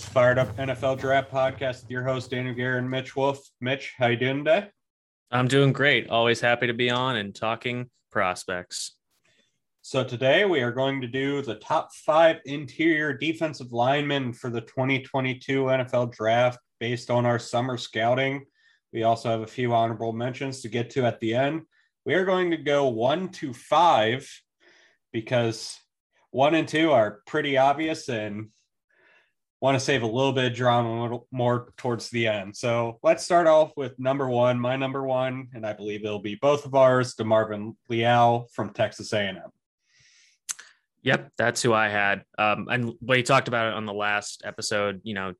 This Fired Up NFL Draft Podcast with your host Daniel Garrett and Mitch Wolfe. Mitch, how you doing today? I'm doing great. Always happy to be on and talking prospects. So today we are going to do the top five interior defensive linemen for the 2022 NFL Draft based on our summer scouting. We also have a few honorable mentions to get to at the end. We are going to go one to five because one and two are pretty obvious and want to save a little bit of drama a little more towards the end. So let's start off with number one, my number one, and I believe it'll be both of ours, DeMarvin Leal from Texas A&M. Yep, that's who I had. Um, and we talked about it on the last episode. You know,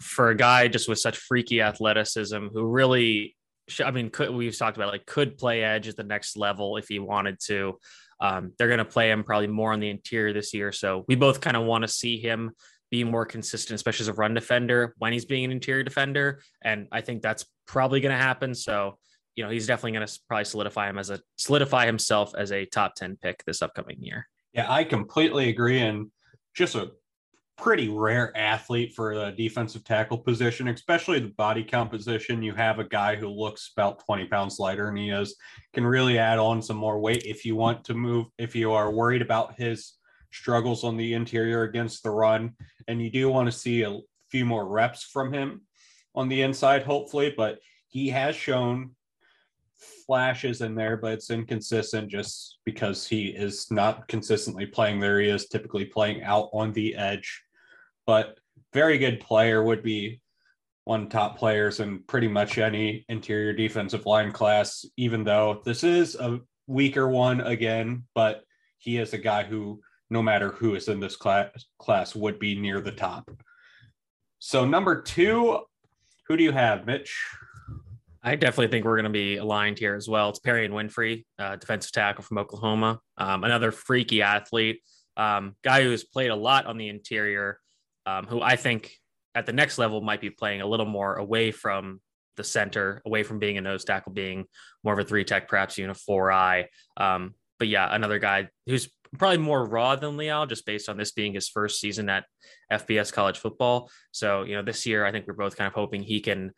for a guy just with such freaky athleticism, who really, I mean, could, we've talked about like could play edge at the next level if he wanted to. Um, they're going to play him probably more on the interior this year, so we both kind of want to see him be more consistent, especially as a run defender when he's being an interior defender. And I think that's probably going to happen. So, you know, he's definitely going to probably solidify him as a solidify himself as a top 10 pick this upcoming year. Yeah, I completely agree. And just a pretty rare athlete for the defensive tackle position, especially the body composition. You have a guy who looks about 20 pounds lighter and he is can really add on some more weight if you want to move, if you are worried about his struggles on the interior against the run. And you do want to see a few more reps from him on the inside, hopefully. But he has shown flashes in there, but it's inconsistent just because he is not consistently playing there. He is typically playing out on the edge. But very good player would be one top players in pretty much any interior defensive line class, even though this is a weaker one again, but he is a guy who no matter who is in this class class would be near the top. So number two, who do you have, Mitch? I definitely think we're going to be aligned here as well. It's Perrion Winfrey, uh, defensive tackle from Oklahoma, um, another freaky athlete, um, guy who has played a lot on the interior, um, who I think at the next level might be playing a little more away from the center, away from being a nose tackle, being more of a three tech, perhaps even a four eye. Um, but yeah, another guy who's probably more raw than Leal, just based on this being his first season at FBS college football. So, you know, this year, I think we're both kind of hoping he can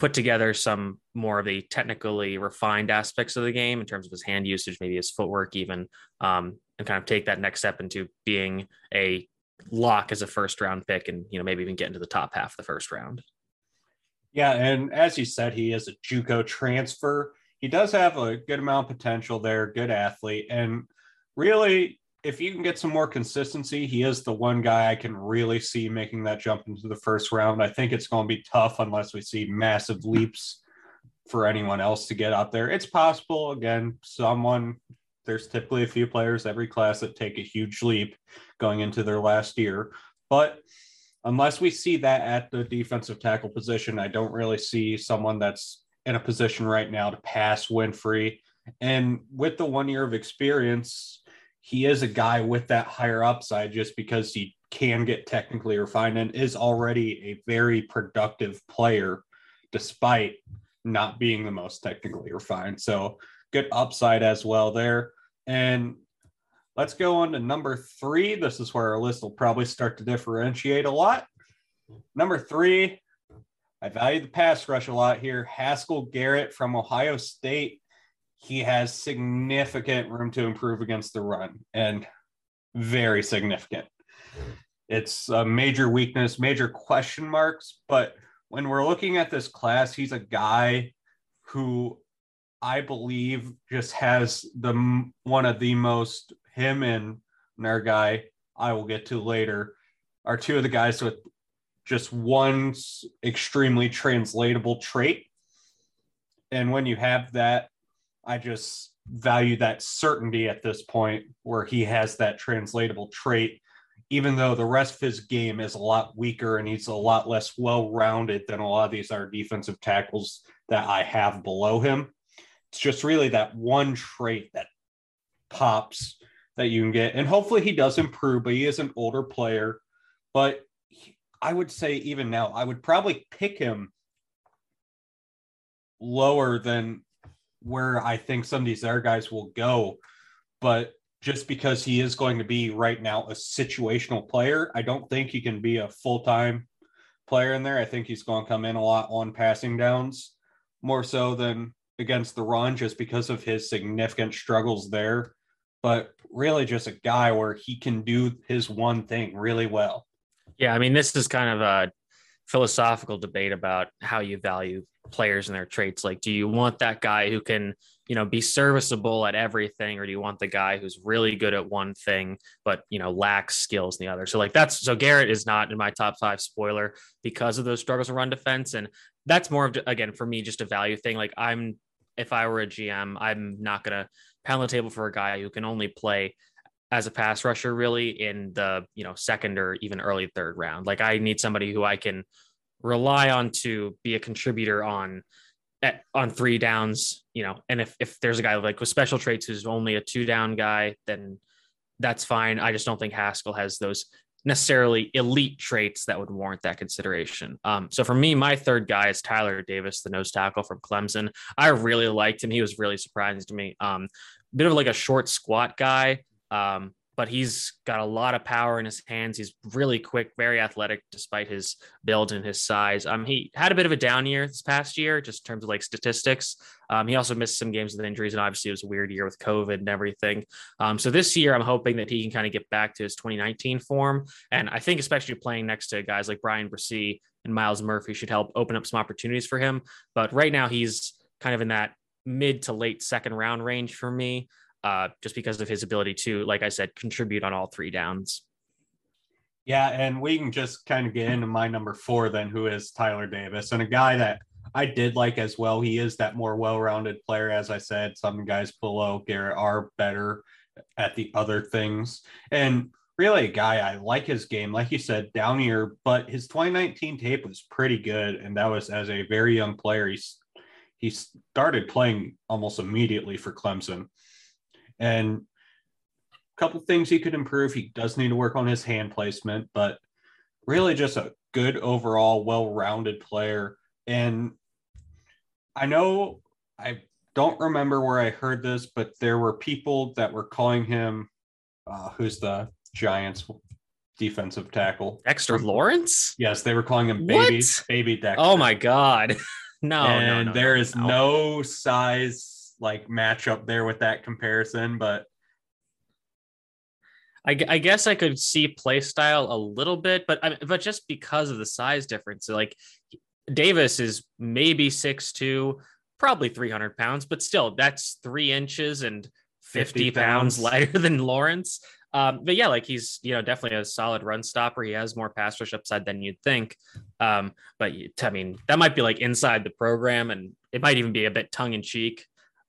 put together some more of the technically refined aspects of the game in terms of his hand usage, maybe his footwork, even, um, and kind of take that next step into being a lock as a first round pick and, you know, maybe even get into the top half of the first round. Yeah. And as you said, he is a Juco transfer. He does have a good amount of potential there, good athlete. And really, if you can get some more consistency, he is the one guy I can really see making that jump into the first round. I think it's going to be tough unless we see massive leaps for anyone else to get out there. It's possible. Again, someone, there's typically a few players every class that take a huge leap going into their last year. But unless we see that at the defensive tackle position, I don't really see someone that's in a position right now to pass Winfrey. And with the one year of experience, he is a guy with that higher upside just because he can get technically refined and is already a very productive player despite not being the most technically refined. So good upside as well there. And let's go on to number three. This is where our list will probably start to differentiate a lot. Number three, I value the pass rush a lot here. Haskell Garrett from Ohio State he has significant room to improve against the run and very significant. It's a major weakness, major question marks. But when we're looking at this class, he's a guy who I believe just has the one of the most him and our guy I will get to later are two of the guys with just one extremely translatable trait. And when you have that, I just value that certainty at this point where he has that translatable trait, even though the rest of his game is a lot weaker and he's a lot less well rounded than a lot of these are defensive tackles that I have below him. It's just really that one trait that pops that you can get. And hopefully he does improve, but he is an older player. But I would say, even now, I would probably pick him lower than where I think some of these other guys will go. But just because he is going to be right now a situational player, I don't think he can be a full time player in there. I think he's going to come in a lot on passing downs more so than against the run just because of his significant struggles there. But really, just a guy where he can do his one thing really well. Yeah. I mean, this is kind of a philosophical debate about how you value players and their traits. Like, do you want that guy who can, you know, be serviceable at everything, or do you want the guy who's really good at one thing but you know lacks skills in the other? So like that's so Garrett is not in my top five spoiler because of those struggles run defense, and that's more of again for me just a value thing. Like I'm if I were a GM, I'm not gonna pound the table for a guy who can only play as a pass rusher really in the you know second or even early third round. Like I need somebody who I can rely on to be a contributor on at, on three downs, you know, and if if there's a guy like with special traits who's only a two down guy, then that's fine. I just don't think Haskell has those necessarily elite traits that would warrant that consideration. Um, so for me, my third guy is Tyler Davis, the nose tackle from Clemson. I really liked him. He was really surprising to me. Um, bit of like a short squat guy. Um, but he's got a lot of power in his hands. He's really quick, very athletic, despite his build and his size. Um, he had a bit of a down year this past year, just in terms of like statistics. Um, he also missed some games with injuries, and obviously it was a weird year with COVID and everything. Um, so this year, I'm hoping that he can kind of get back to his 2019 form, and I think especially playing next to guys like Bryan Bresee and Myles Murphy should help open up some opportunities for him. But right now, he's kind of in that mid to late second round range for me uh, just because of his ability to, like I said, contribute on all three downs. Yeah, and we can just kind of get into my number four then, who is Tyler Davis, and a guy that I did like as well. He is that more well-rounded player, as I said. Some guys below Garrett are better at the other things, and really a guy I like his game. Like you said, down here, but his 2019 tape was pretty good, and that was as a very young player. He's he started playing almost immediately for Clemson. And a couple things he could improve. He does need to work on his hand placement, but really just a good overall, well-rounded player. And I know I don't remember where I heard this, but there were people that were calling him uh, who's the Giants defensive tackle. Dexter Lawrence? Yes, they were calling him baby What? baby Dexter. Oh my god. no, and no, no, there no, is no size like match up there with that comparison, but I, I guess I could see play style a little bit, but but just because of the size difference, like Davis is maybe six two, probably three hundred pounds, but still that's three inches and 50, 50 pounds pounds. lighter than Lawrence. Um, but yeah, like he's you know definitely a solid run stopper. He has more pass rush upside than you'd think. Um, but you- I mean that might be like inside the program, and it might even be a bit tongue in cheek.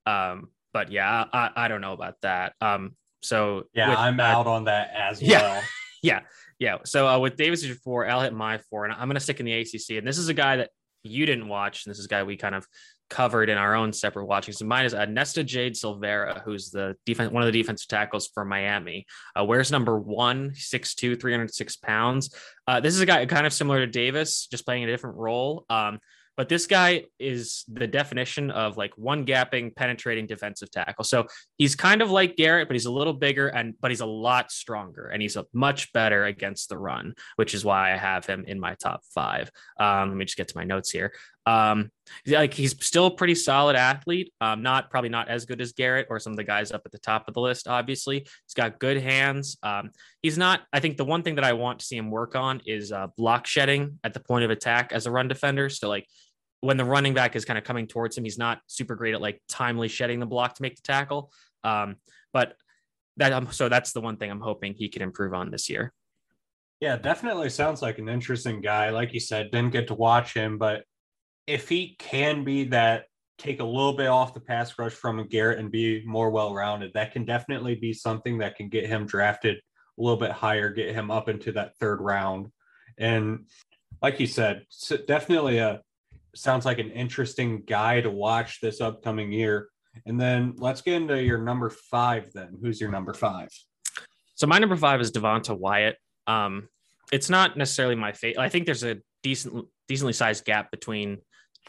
Um, but yeah, I, I don't know about that. Um, so yeah, with, I'm uh, out on that as yeah. well. yeah, yeah. So uh, with Davis is four, I'll hit my four, and I'm going to stick in the ACC. And this is a guy that you didn't watch, and this is a guy we kind of covered in our own separate watching. So mine is uh, Nesta Jade Silvera, who's the defense, one of the defensive tackles for Miami. Uh, where's number one, 6'2", 306 pounds. Uh, this is a guy kind of similar to Davis, just playing a different role. Um, but this guy is the definition of like one gapping, penetrating defensive tackle. So he's kind of like Garrett, but he's a little bigger and but he's a lot stronger and he's a much better against the run, which is why I have him in my top five. Um, let me just get to my notes here. Um, like he's still a pretty solid athlete. Um, not probably not as good as Garrett or some of the guys up at the top of the list. Obviously, he's got good hands. Um, he's not. I think the one thing that I want to see him work on is uh, block shedding at the point of attack as a run defender. So like when the running back is kind of coming towards him, he's not super great at like timely shedding the block to make the tackle. Um, but that um, so that's the one thing I'm hoping he can improve on this year. Yeah, definitely sounds like an interesting guy. Like you said, didn't get to watch him, but if he can be that, take a little bit off the pass rush from Garrett and be more well rounded, that can definitely be something that can get him drafted a little bit higher, get him up into that third round. And like you said, definitely a sounds like an interesting guy to watch this upcoming year. And then let's get into your number five. Then, who's your number five? So my number five is Devonte Wyatt. Um, it's not necessarily my favorite. I think there's a decent, decently sized gap between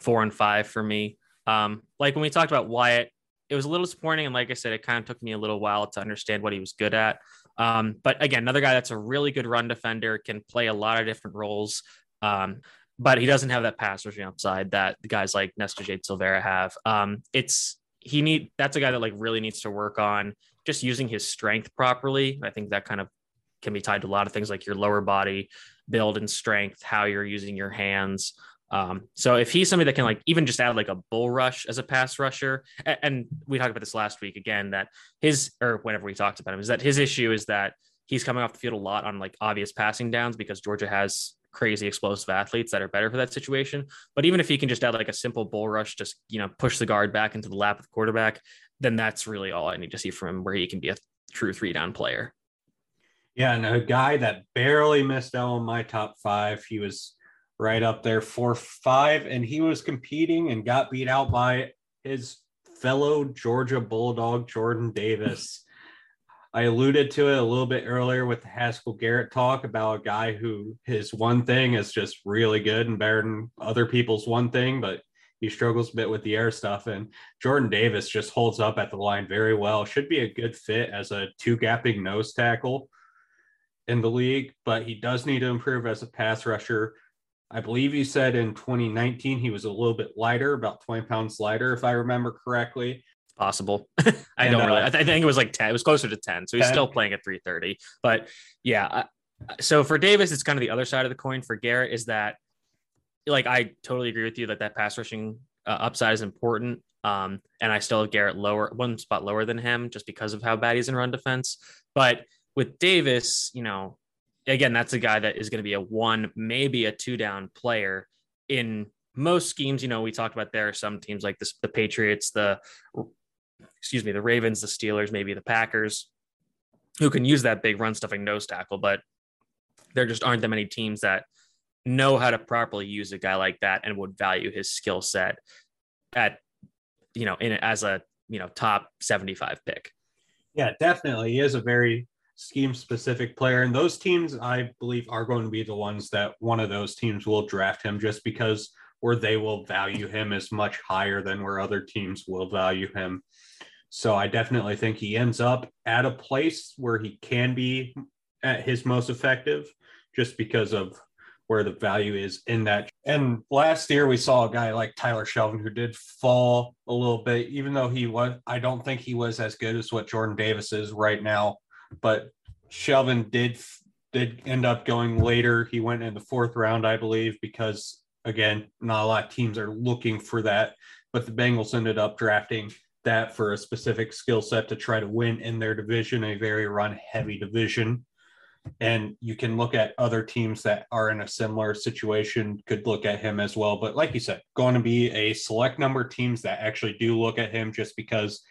four and five for me. Um, like when we talked about Wyatt, it was a little disappointing, and like I said, it kind of took me a little while to understand what he was good at. Um, but again, another guy that's a really good run defender, can play a lot of different roles. Um, but he doesn't have that pass rushing upside that the guys like Nesta Jade Silvera have. Um, it's he need that's a guy that like really needs to work on just using his strength properly. I think that kind of can be tied to a lot of things like your lower body build and strength, how you're using your hands. Um, so if he's somebody that can like even just add like a bull rush as a pass rusher, and, and we talked about this last week again, that his or whenever we talked about him is that his issue is that he's coming off the field a lot on like obvious passing downs because Georgia has crazy explosive athletes that are better for that situation. But even if he can just add like a simple bull rush, just you know push the guard back into the lap of the quarterback, then that's really all I need to see from him, where he can be a true three down player. Yeah, and a guy that barely missed out on my top five. He was right up there for five, and he was competing and got beat out by his fellow Georgia Bulldog Jordan Davis. I alluded to it a little bit earlier with the Haskell Garrett talk about a guy who his one thing is just really good and better than other people's one thing, but he struggles a bit with the air stuff. And Jordan Davis just holds up at the line very well. Should be a good fit as a two gapping nose tackle in the league, but he does need to improve as a pass rusher. I believe he said in 2019 he was a little bit lighter, about 20 pounds lighter, if I remember correctly possible. I and, don't really. Uh, I, th- I, think it was like ten. It was closer to ten. So he's 10. still playing at three thirty. But yeah. so for Davis, it's kind of the other side of the coin. For Garrett, is that like I totally agree with you that that pass rushing uh, upside is important. Um, and I still have Garrett lower, one spot lower than him, just because of how bad he's in run defense. But with Davis, you know, again, that's a guy that is going to be a one, maybe a two down player in most schemes. You know, we talked about there are some teams like this, the Patriots, the excuse me, the Ravens, the Steelers, maybe the Packers, who can use that big run stuffing nose tackle, but there just aren't that many teams that know how to properly use a guy like that and would value his skill set at you know in as a you know top 75 pick. Yeah definitely. He is a very scheme specific player and those teams i believe are going to be the ones that one of those teams will draft him just because where they will value him as much higher than where other teams will value him so I definitely think he ends up at a place where he can be at his most effective just because of where the value is in that. And last year we saw a guy like Tyler Shelvin who did fall a little bit, even though he was, I don't think he was as good as what Jordan Davis is right now. But Shelvin did did end up going later. He went in the fourth round, I believe, because again, not a lot of teams are looking for that. But the Bengals ended up drafting that for a specific skill set to try to win in their division, a very run heavy division. And you can look at other teams that are in a similar situation, could look at him as well. But like you said, going to be a select number of teams that actually do look at him just because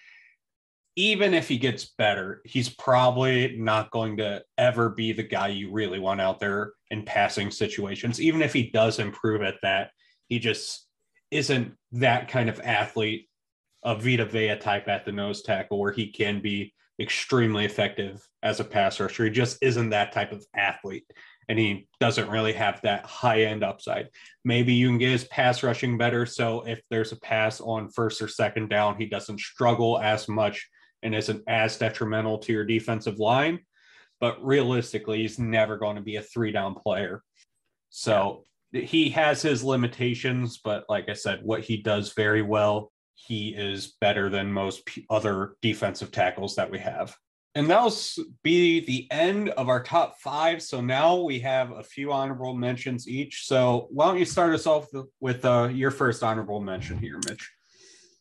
even if he gets better, he's probably not going to ever be the guy you really want out there in passing situations. Even if he does improve at that, he just isn't that kind of athlete a Vita Vea type at the nose tackle where he can be extremely effective as a pass rusher. He just isn't that type of athlete. And he doesn't really have that high end upside. Maybe you can get his pass rushing better. So if there's a pass on first or second down, he doesn't struggle as much and isn't as detrimental to your defensive line. But realistically, he's never going to be a three down player. So he has his limitations, but like I said, what he does very well he is better than most other defensive tackles that we have. And that'll be the end of our top five. So now we have a few honorable mentions each. So why don't you start us off with uh, your first honorable mention here, Mitch?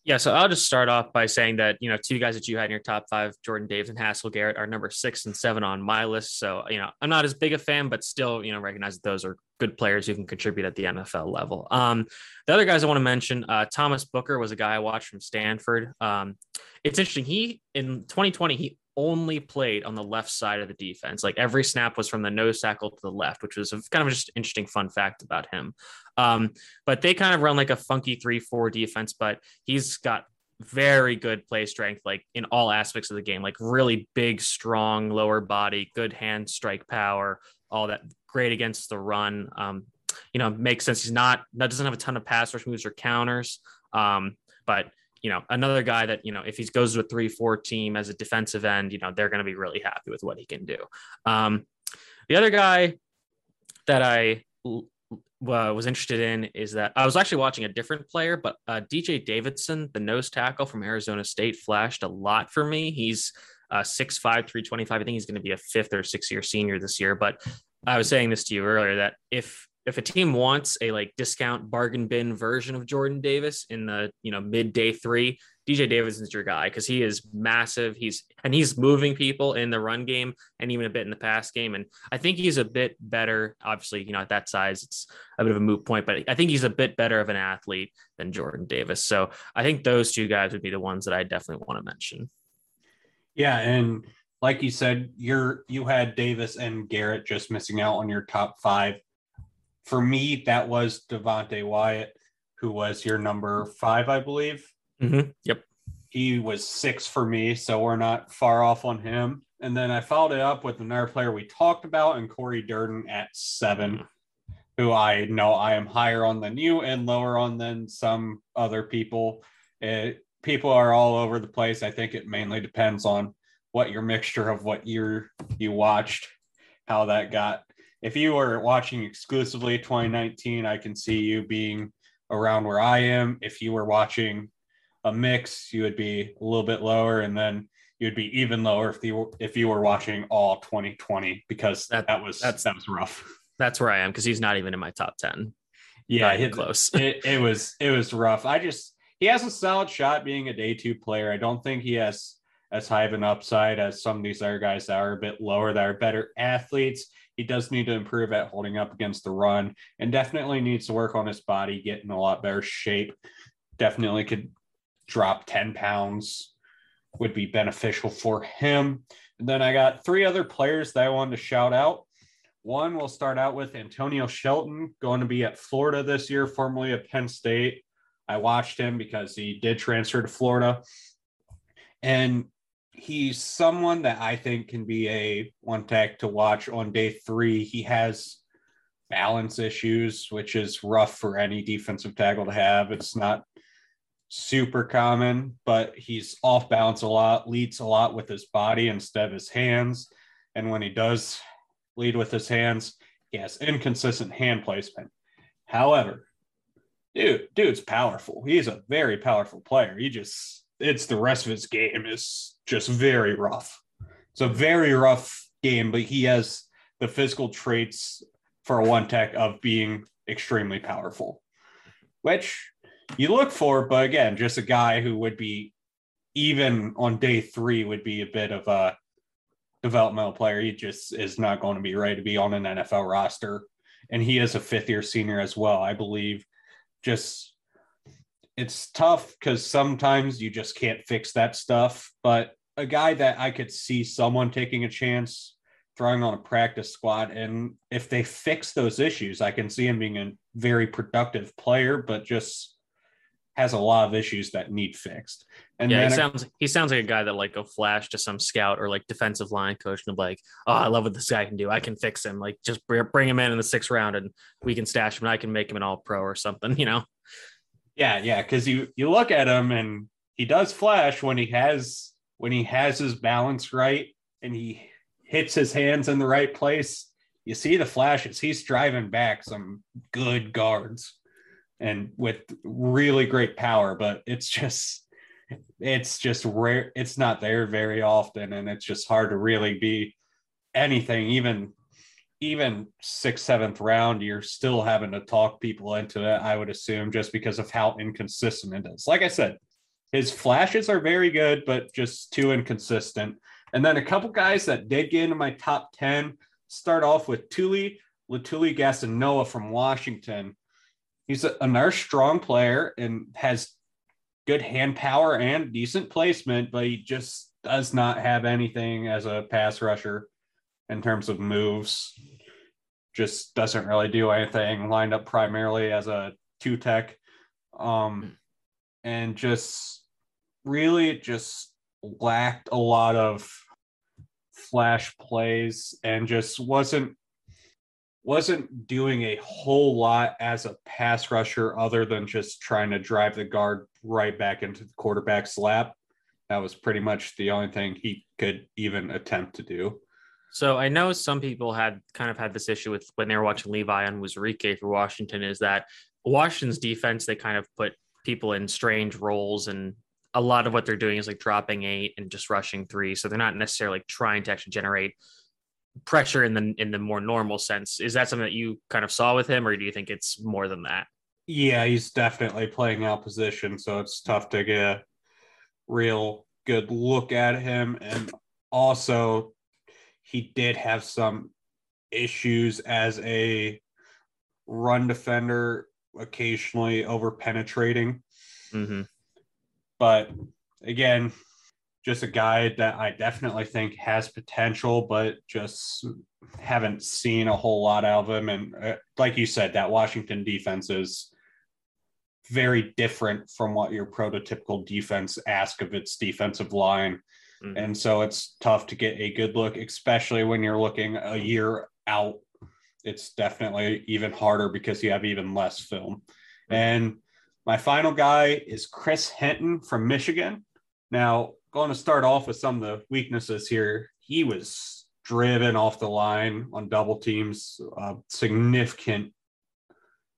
Yeah, so I'll just start off by saying that you know two guys that you had in your top five, Jordan Davis and Haskell Garrett, are number six and seven on my list. So you know I'm not as big a fan, but still you know recognize that those are good players who can contribute at the NFL level. Um, the other guys I want to mention, uh, Thomas Booker was a guy I watched from Stanford. Um, it's interesting. He in 2020 he only played on the left side of the defense. Like every snap was from the nose tackle to the left, which was a, kind of just interesting fun fact about him. Um, but they kind of run like a funky three-four defense, but he's got very good play strength, like in all aspects of the game, like really big, strong lower body, good hand strike power, all that great against the run. Um, you know, makes sense. He's not that doesn't have a ton of pass rush moves or counters. Um, but you know, another guy that, you know, if he goes to a three, four team as a defensive end, you know, they're going to be really happy with what he can do. Um, the other guy that I uh, was interested in is that I was actually watching a different player, but uh, DJ Davidson, the nose tackle from Arizona State, flashed a lot for me. He's uh, 6'5, 325. I think he's going to be a fifth or sixth year senior this year. But I was saying this to you earlier that if if a team wants a like discount bargain bin version of Jordan Davis in the you know mid day three, DJ Davis is your guy because he is massive. He's and he's moving people in the run game and even a bit in the pass game. And I think he's a bit better. Obviously, you know at that size, it's a bit of a moot point, but I think he's a bit better of an athlete than Jordan Davis. So I think those two guys would be the ones that I definitely want to mention. Yeah, and like you said, you're you had Davis and Garrett just missing out on your top five for me, that was Devonte Wyatt, who was your number five, I believe. Mm-hmm. Yep. He was six for me, so we're not far off on him. And then I followed it up with another player we talked about, and Cory Durden at 7 mm-hmm. who I know I am higher on than you and lower on than some other people. It, people are all over the place. I think it mainly depends on what your mixture of what year you watched, how that got if you were watching exclusively 2019, I can see you being around where I am. If you were watching a mix, you would be a little bit lower, and then you'd be even lower if you if you were watching all 2020 because that, that was that's, that was rough. That's where I am because he's not even in my top 10. Yeah, it, close. it, it was it was rough. I just he has a solid shot being a day two player. I don't think he has as high of an upside as some of these other guys that are a bit lower that are better athletes he does need to improve at holding up against the run and definitely needs to work on his body, get in a lot better shape. Definitely could drop 10 pounds, would be beneficial for him. And then I got three other players that I wanted to shout out. One, we'll start out with Antonio Shelton, going to be at Florida this year, formerly at Penn State. I watched him because he did transfer to Florida. And he's someone that I think can be a one tech to watch on day three. He has balance issues, which is rough for any defensive tackle to have. It's not super common, but he's off balance a lot, leads a lot with his body instead of his hands. And when he does lead with his hands, he has inconsistent hand placement. However, dude, dude's powerful. He's a very powerful player. He just it's the rest of his game is just very rough. It's a very rough game, but he has the physical traits for a one tech of being extremely powerful, which you look for. But again, just a guy who would be even on day three would be a bit of a developmental player. He just is not going to be ready to be on an NFL roster. And he is a fifth year senior as well, I believe. Just it's tough because sometimes you just can't fix that stuff. But a guy that I could see someone taking a chance throwing on a practice squad, and if they fix those issues, I can see him being a very productive player, but just has a lot of issues that need fixed. And yeah, he sounds he sounds like a guy that like a flash to some scout or like defensive line coach and be like, oh, I love what this guy can do. I can fix him. Like just bring him in in the sixth round and we can stash him and I can make him an all pro or something. You know. Yeah, yeah, because you you look at him and he does flash when he has when he has his balance right and he hits his hands in the right place. You see the flashes. He's driving back some good guards and with really great power, but it's just it's just rare. It's not there very often, and it's just hard to really be anything, even even sixth, seventh round, you're still having to talk people into it, I would assume, just because of how inconsistent it is. Like I said, his flashes are very good, but just too inconsistent. And then a couple guys that did get into my top 10 start off with Tuli Letuligasenoa from Washington. He's a, another strong player and has good hand power and decent placement, but he just does not have anything as a pass rusher in terms of moves. Just doesn't really do anything. Lined up primarily as a two tech, um, and just really just lacked a lot of flash plays and just wasn't wasn't doing a whole lot as a pass rusher other than just trying to drive the guard right back into the quarterback's lap. That was pretty much the only thing he could even attempt to do. So I know some people had kind of had this issue with when they were watching Levi Onwuzurike for Washington is that Washington's defense, they kind of put people in strange roles and a lot of what they're doing is like dropping eight and just rushing three. So they're not necessarily trying to actually generate pressure in the in the more normal sense. Is that something that you kind of saw with him, or do you think it's more than that? Yeah, he's definitely playing out position, so it's tough to get a real good look at him. And also, he did have some issues as a run defender, occasionally over penetrating. Mm-hmm. But again, just a guy that I definitely think has potential, but just haven't seen a whole lot of him. And uh, like you said, that Washington defense is very different from what your prototypical defense ask of its defensive line. Mm-hmm. And so it's tough to get a good look, especially when you're looking a year out. It's definitely even harder because you have even less film. Mm-hmm. And my final guy is Chris Hinton from Michigan. Now, going to start off with some of the weaknesses here. He was driven off the line on double teams, uh, significant,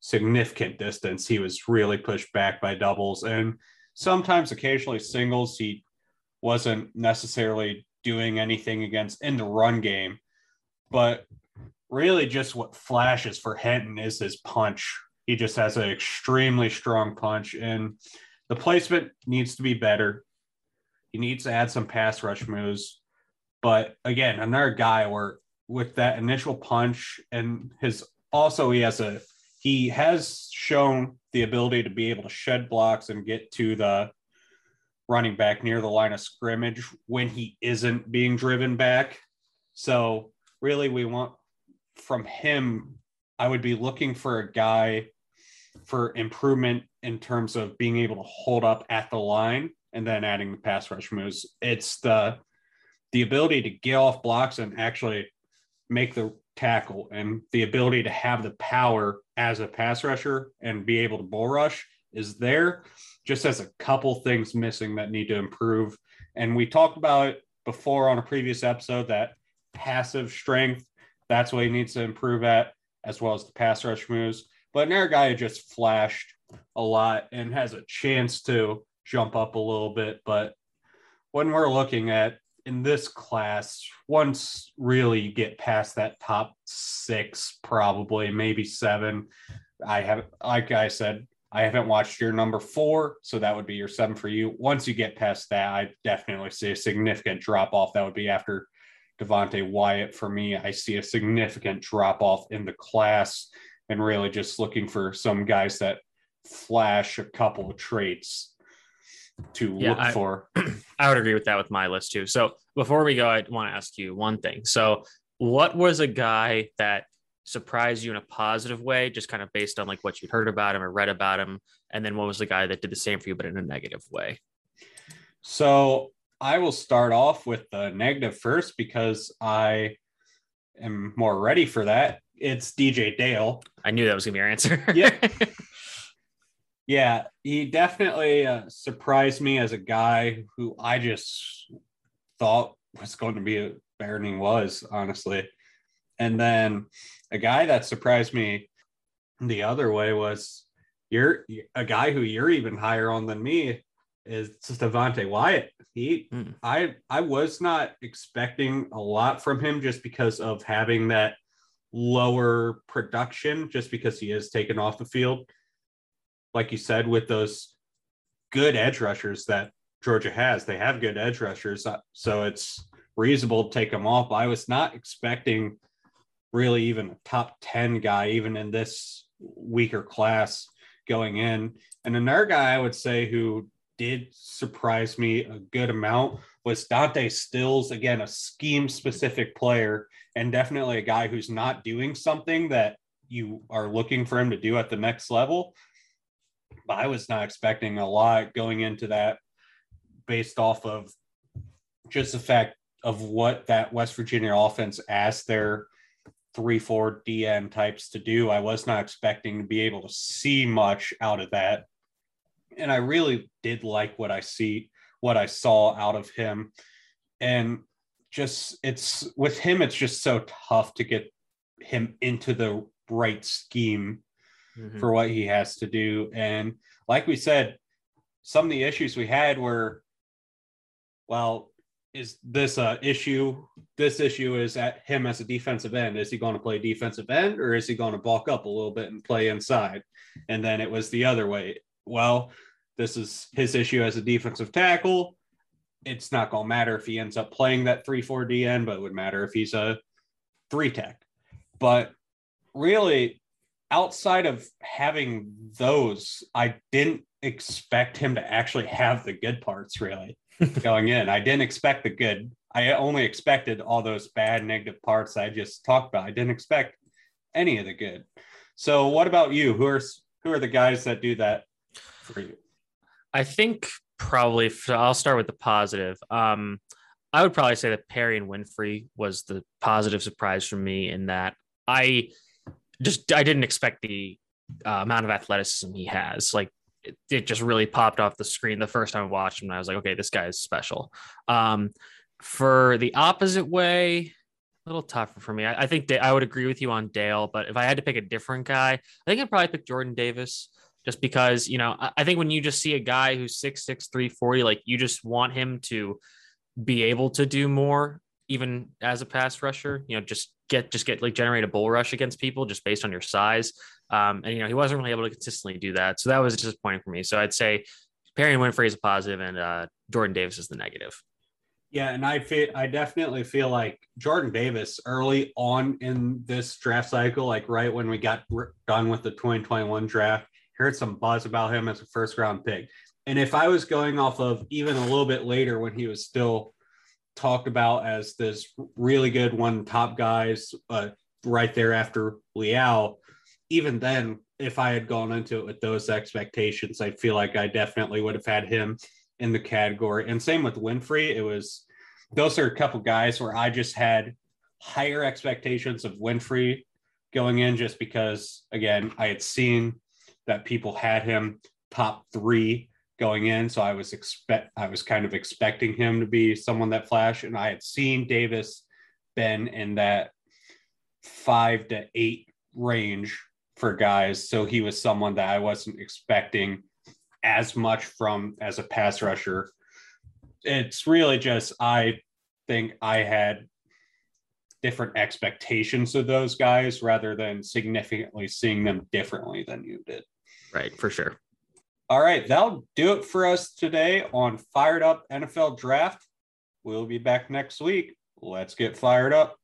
significant distance. He was really pushed back by doubles and sometimes occasionally singles. He wasn't necessarily doing anything against in the run game, but really just what flashes for Hinton is his punch. He just has an extremely strong punch and the placement needs to be better. He needs to add some pass rush moves. But again, another guy where with that initial punch and his also he has a he has shown the ability to be able to shed blocks and get to the running back near the line of scrimmage when he isn't being driven back. So really we want from him I would be looking for a guy for improvement in terms of being able to hold up at the line and then adding the pass rush moves. It's the the ability to get off blocks and actually make the tackle and the ability to have the power as a pass rusher and be able to bull rush is there just has a couple things missing that need to improve and we talked about it before on a previous episode that passive strength that's what he needs to improve at as well as the pass rush moves but guy just flashed a lot and has a chance to jump up a little bit. But when we're looking at in this class, once really you get past that top six, probably maybe seven, I have, like I said, I haven't watched your number four, so that would be your seven for you. Once you get past that, I definitely see a significant drop off. That would be after Devonte Wyatt for me. I see a significant drop off in the class and really just looking for some guys that flash a couple of traits to yeah, look I, for. I would agree with that with my list too. So before we go, I want to ask you one thing. So, what was a guy that surprised you in a positive way, just kind of based on like what you'd heard about him or read about him? And then what was the guy that did the same for you, but in a negative way? So, I will start off with the negative first because I am more ready for that. It's DJ Dale. I knew that was gonna be your answer. yeah. Yeah, he definitely uh, surprised me as a guy who I just thought was going to be better than he was, honestly. And then a guy that surprised me the other way was you're a guy who you're even higher on than me is Devonte Wyatt. He, mm. I, I was not expecting a lot from him just because of having that lower production, just because he is taken off the field like you said, with those good edge rushers that Georgia has. They have good edge rushers, so it's reasonable to take them off. I was not expecting really even a top 10 guy, even in this weaker class going in. And another guy I would say who did surprise me a good amount was Dante Stills. Again, a scheme specific player, and definitely a guy who's not doing something that you are looking for him to do at the next level. But I was not expecting a lot going into that based off of just the fact of what that West Virginia offense asked their three, four DN types to do. I was not expecting to be able to see much out of that. And I really did like what I see, what I saw out of him. And just it's with him, it's just so tough to get him into the right scheme mm-hmm. for what he has to do. And like we said, some of the issues we had were, well, is this a issue? This issue is at him as a defensive end. Is he going to play defensive end or is he going to bulk up a little bit and play inside? And then it was the other way. Well, this is his issue as a defensive tackle. It's not going to matter if he ends up playing that 3 4 DN, but it would matter if he's a three tech. But really, outside of having those, I didn't expect him to actually have the good parts really going in. I didn't expect the good. I only expected all those bad negative parts I just talked about. I didn't expect any of the good. So what about you? Who are who are the guys that do that for you? I think probably I'll start with the positive. Um, I would probably say that Perrion Winfrey was the positive surprise for me in that I just I didn't expect the uh, amount of athleticism he has. Like it, it, just really popped off the screen the first time I watched him. I was like, okay, this guy is special. Um, for the opposite way, a little tougher for me. I, I think I would agree with you on Dale, but if I had to pick a different guy, I think I'd probably pick Jordan Davis. Just because, you know, I, I think when you just see a guy who's 6'6, 340, like you just want him to be able to do more, even as a pass rusher, you know, just get just get like generate a bull rush against people just based on your size. Um, and you know, he wasn't really able to consistently do that. So that was disappointing for me. So I'd say Perrion Winfrey is a positive and uh, Jordan Davis is the negative. Yeah, and I feel I definitely feel like Jordan Davis early on in this draft cycle, like right when we got done with the 2021 draft, heard some buzz about him as a first round pick. And if I was going off of even a little bit later when he was still talked about as this really good one top guys uh, right there after Leal, even then, if I had gone into it with those expectations, I feel like I definitely would have had him in the category. And same with Winfrey. It was those are a couple guys where I just had higher expectations of Winfrey going in just because again, I had seen that people had him top three going in. So I was expect I was kind of expecting him to be someone that flashed. And I had seen Davis been in that five to eight range for guys. So he was someone that I wasn't expecting as much from as a pass rusher. It's really just I think I had different expectations of those guys rather than significantly seeing them differently than you did. Right, for sure. All right, that'll do it for us today on Fired Up NFL Draft. We'll be back next week. Let's get fired up.